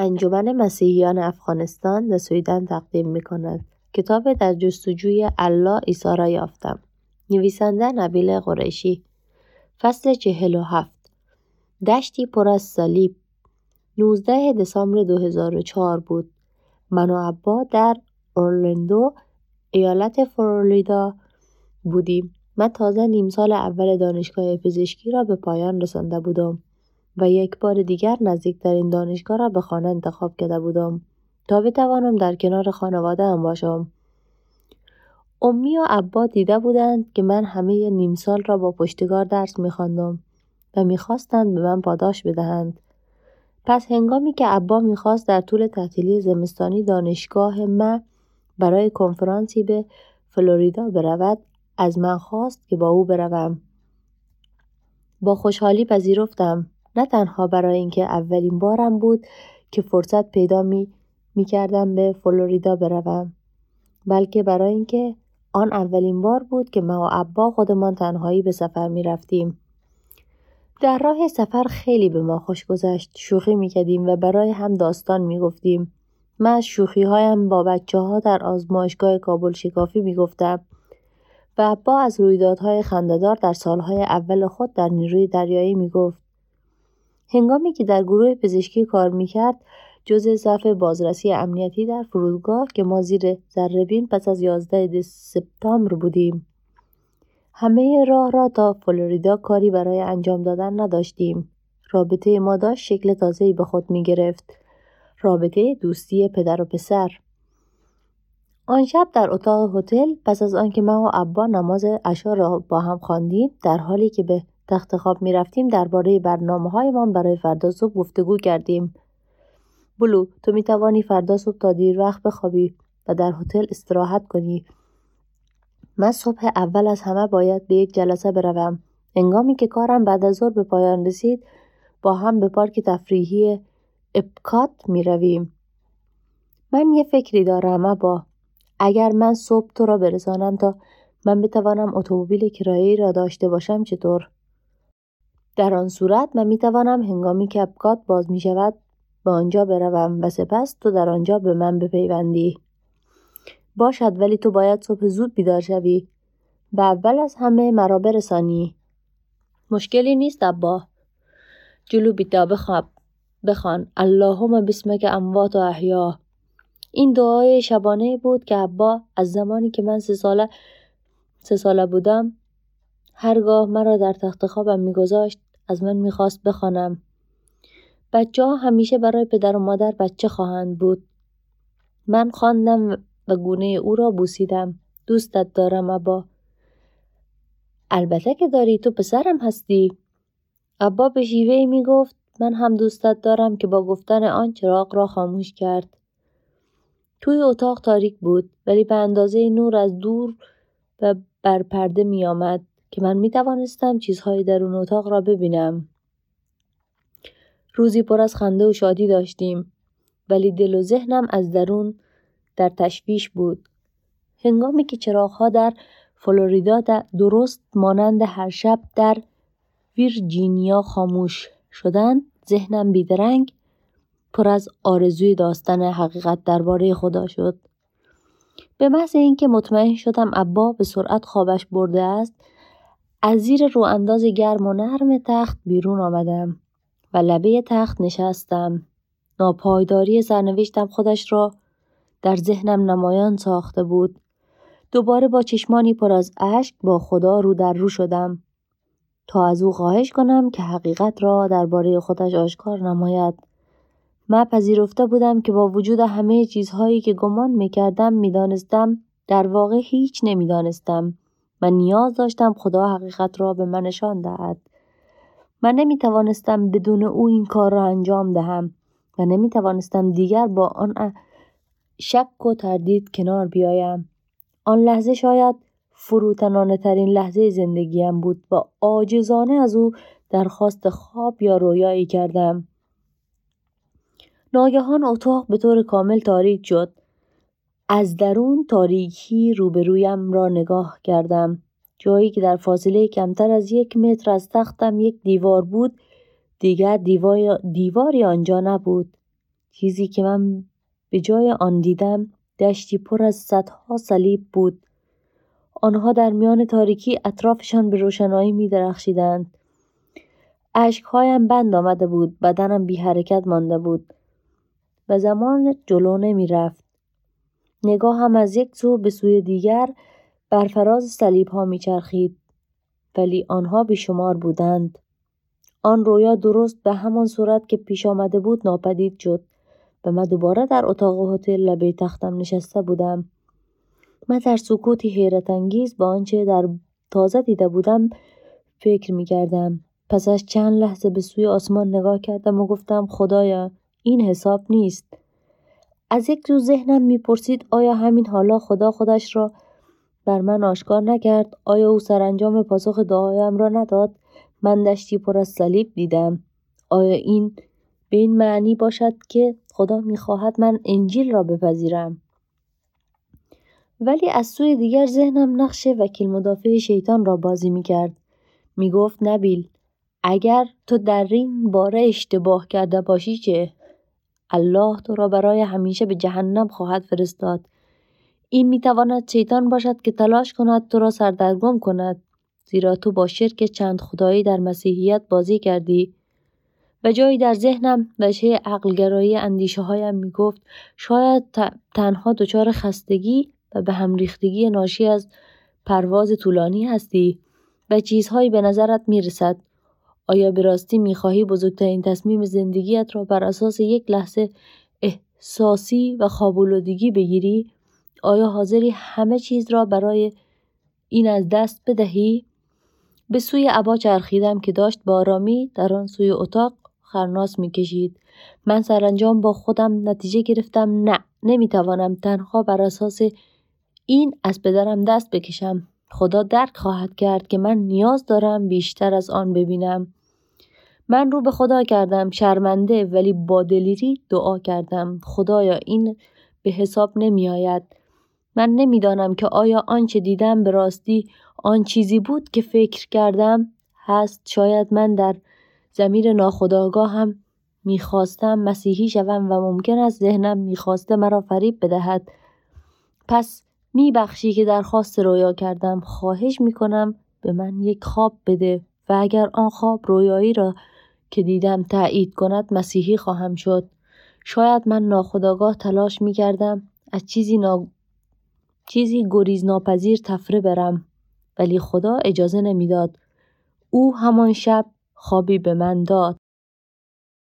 انجمن مسیحیان افغانستان و سویدن تقدیم می کند. کتاب در جستجوی الله ایسا را یافتم. نویسنده نبیل قریشی فصل چهل و هفت دشتی پر از صلیب 19 دسامبر 2004 بود. من و عبا در اورلندو ایالت فلوریدا بودیم. من تازه نیم سال اول دانشگاه پزشکی را به پایان رسانده بودم و یک بار دیگر نزدیکترین دانشگاه را به خانه انتخاب کرده بودم تا بتوانم در کنار خانواده هم باشم. امی و عبا دیده بودند که من همه نیم سال را با پشتگار درس میخواندم و می‌خواستند به من پاداش بدهند. پس هنگامی که عبا می‌خواست در طول تعطیلی زمستانی دانشگاه ما برای کنفرانسی به فلوریدا برود از من خواست که با او بروم با خوشحالی پذیرفتم نه تنها برای اینکه اولین بارم بود که فرصت پیدا می, می کردم به فلوریدا بروم بلکه برای اینکه آن اولین بار بود که ما و عبا خودمان تنهایی به سفر می رفتیم. در راه سفر خیلی به ما خوش گذشت شوخی می کردیم و برای هم داستان می گفتیم. من از شوخی هایم با بچه ها در آزمایشگاه کابل شکافی می گفتم و عبا از رویدادهای خندهدار در سالهای اول خود در نیروی دریایی می گفت. هنگامی که در گروه پزشکی کار می کرد جز صف بازرسی امنیتی در فرودگاه که ما زیر ذربین پس از 11 سپتامبر بودیم. همه راه را تا فلوریدا کاری برای انجام دادن نداشتیم. رابطه ما داشت شکل تازه‌ای به خود می گرفت. رابطه دوستی پدر و پسر. آن شب در اتاق هتل پس از آنکه ما و ابا نماز عشا را با هم خواندیم در حالی که به تخت خواب می رفتیم درباره برنامه هایمان برای فردا صبح گفتگو کردیم. بلو تو می توانی فردا صبح تا دیر وقت بخوابی و در هتل استراحت کنی. من صبح اول از همه باید به یک جلسه بروم. انگامی که کارم بعد از ظهر به پایان رسید با هم به پارک تفریحی اپکات می رویم. من یه فکری دارم با اگر من صبح تو را برسانم تا من بتوانم اتومبیل کرایه را داشته باشم چطور؟ در آن صورت من می توانم هنگامی که اپکات باز می شود به آنجا بروم و سپس تو در آنجا به من بپیوندی. باشد ولی تو باید صبح زود بیدار شوی و اول از همه مرا برسانی. مشکلی نیست ابا. جلو بیتا بخواب. بخوان اللهم بسمک اموات و احیا این دعای شبانه بود که ابا از زمانی که من سه ساله سه ساله بودم هرگاه مرا در تخت خوابم میگذاشت از من می‌خواست بخوانم. بچه ها همیشه برای پدر و مادر بچه خواهند بود. من خواندم و گونه او را بوسیدم. دوستت دارم ابا. البته که داری تو پسرم هستی. ابا به شیوه می گفت من هم دوستت دارم که با گفتن آن چراغ را خاموش کرد. توی اتاق تاریک بود ولی به اندازه نور از دور و بر پرده می آمد که من می توانستم چیزهایی در اون اتاق را ببینم. روزی پر از خنده و شادی داشتیم ولی دل و ذهنم از درون در تشویش بود. هنگامی که چراغها در فلوریدا درست مانند هر شب در ویرجینیا خاموش شدند ذهنم بیدرنگ پر از آرزوی داستن حقیقت درباره خدا شد. به محض اینکه مطمئن شدم ابا به سرعت خوابش برده است از زیر رو انداز گرم و نرم تخت بیرون آمدم و لبه تخت نشستم. ناپایداری سرنوشتم خودش را در ذهنم نمایان ساخته بود. دوباره با چشمانی پر از اشک با خدا رو در رو شدم تا از او خواهش کنم که حقیقت را درباره خودش آشکار نماید. من پذیرفته بودم که با وجود همه چیزهایی که گمان می‌کردم می‌دانستم در واقع هیچ نمی‌دانستم من نیاز داشتم خدا حقیقت را به من نشان دهد. من نمی توانستم بدون او این کار را انجام دهم و نمی توانستم دیگر با آن شک و تردید کنار بیایم. آن لحظه شاید فروتنانه ترین لحظه زندگیم بود و عاجزانه از او درخواست خواب یا رویایی کردم. ناگهان اتاق به طور کامل تاریک شد. از درون تاریکی روبرویم را نگاه کردم. جایی که در فاصله کمتر از یک متر از تختم یک دیوار بود دیگر دیوار دیواری آنجا نبود. چیزی که من به جای آن دیدم دشتی پر از صدها صلیب بود. آنها در میان تاریکی اطرافشان به روشنایی می درخشیدند اشکهایم بند آمده بود بدنم بی حرکت مانده بود. و زمان جلو نمی رفت نگاهم از یک سو به سوی دیگر بر فراز صلیب ها می چرخید ولی آنها بیشمار بودند آن رویا درست به همان صورت که پیش آمده بود ناپدید شد و من دوباره در اتاق هتل لبه تختم نشسته بودم من در سکوتی حیرت انگیز با آنچه در تازه دیده بودم فکر می کردم. پس از چند لحظه به سوی آسمان نگاه کردم و گفتم خدایا این حساب نیست. از یک رو ذهنم می‌پرسید آیا همین حالا خدا خودش را بر من آشکار نکرد؟ آیا او سرانجام پاسخ دعایم را نداد؟ من دشتی پر از صلیب دیدم. آیا این به این معنی باشد که خدا می‌خواهد من انجیل را بپذیرم؟ ولی از سوی دیگر ذهنم نقش وکیل مدافع شیطان را بازی می‌کرد. می‌گفت نبیل اگر تو در این باره اشتباه کرده باشی چه؟ الله تو را برای همیشه به جهنم خواهد فرستاد این می‌تواند شیطان باشد که تلاش کند تو را سردرگم کند زیرا تو با شرک چند خدایی در مسیحیت بازی کردی و جایی در ذهنم وجه عقلگرایی اندیشه هایم می گفت شاید تنها دچار خستگی و به هم ریختگی ناشی از پرواز طولانی هستی و چیزهایی به نظرت می رسد. آیا به راستی می خواهی بزرگترین تصمیم زندگیت را بر اساس یک لحظه احساسی و خوابولودگی بگیری؟ آیا حاضری همه چیز را برای این از دست بدهی؟ به سوی عبا چرخیدم که داشت با آرامی در آن سوی اتاق خرناس می‌کشید من سرانجام با خودم نتیجه گرفتم نه نمی‌توانم تنها بر اساس این از پدرم دست بکشم خدا درک خواهد کرد که من نیاز دارم بیشتر از آن ببینم من رو به خدا کردم شرمنده ولی با دلیری دعا کردم. خدایا این به حساب نمی آید من نمی‌دانم که آیا آنچه دیدم به راستی آن چیزی بود که فکر کردم هست. شاید من در زمیر ناخداگاه هم می‌خواستم مسیحی شوم و ممکن است ذهنم می‌خواسته مرا فریب بدهد. پس میبخشی که درخواست رویا کردم. خواهش می‌کنم به من یک خواب بده و اگر آن خواب رویایی را که دیدم تایید کند مسیحی خواهم شد. شاید من ناخداگاه تلاش می‌کردم از چیزی نا... چیزی گریز ناپذیر تفره برم ولی خدا اجازه نمی‌داد. او همان شب خوابی به من داد.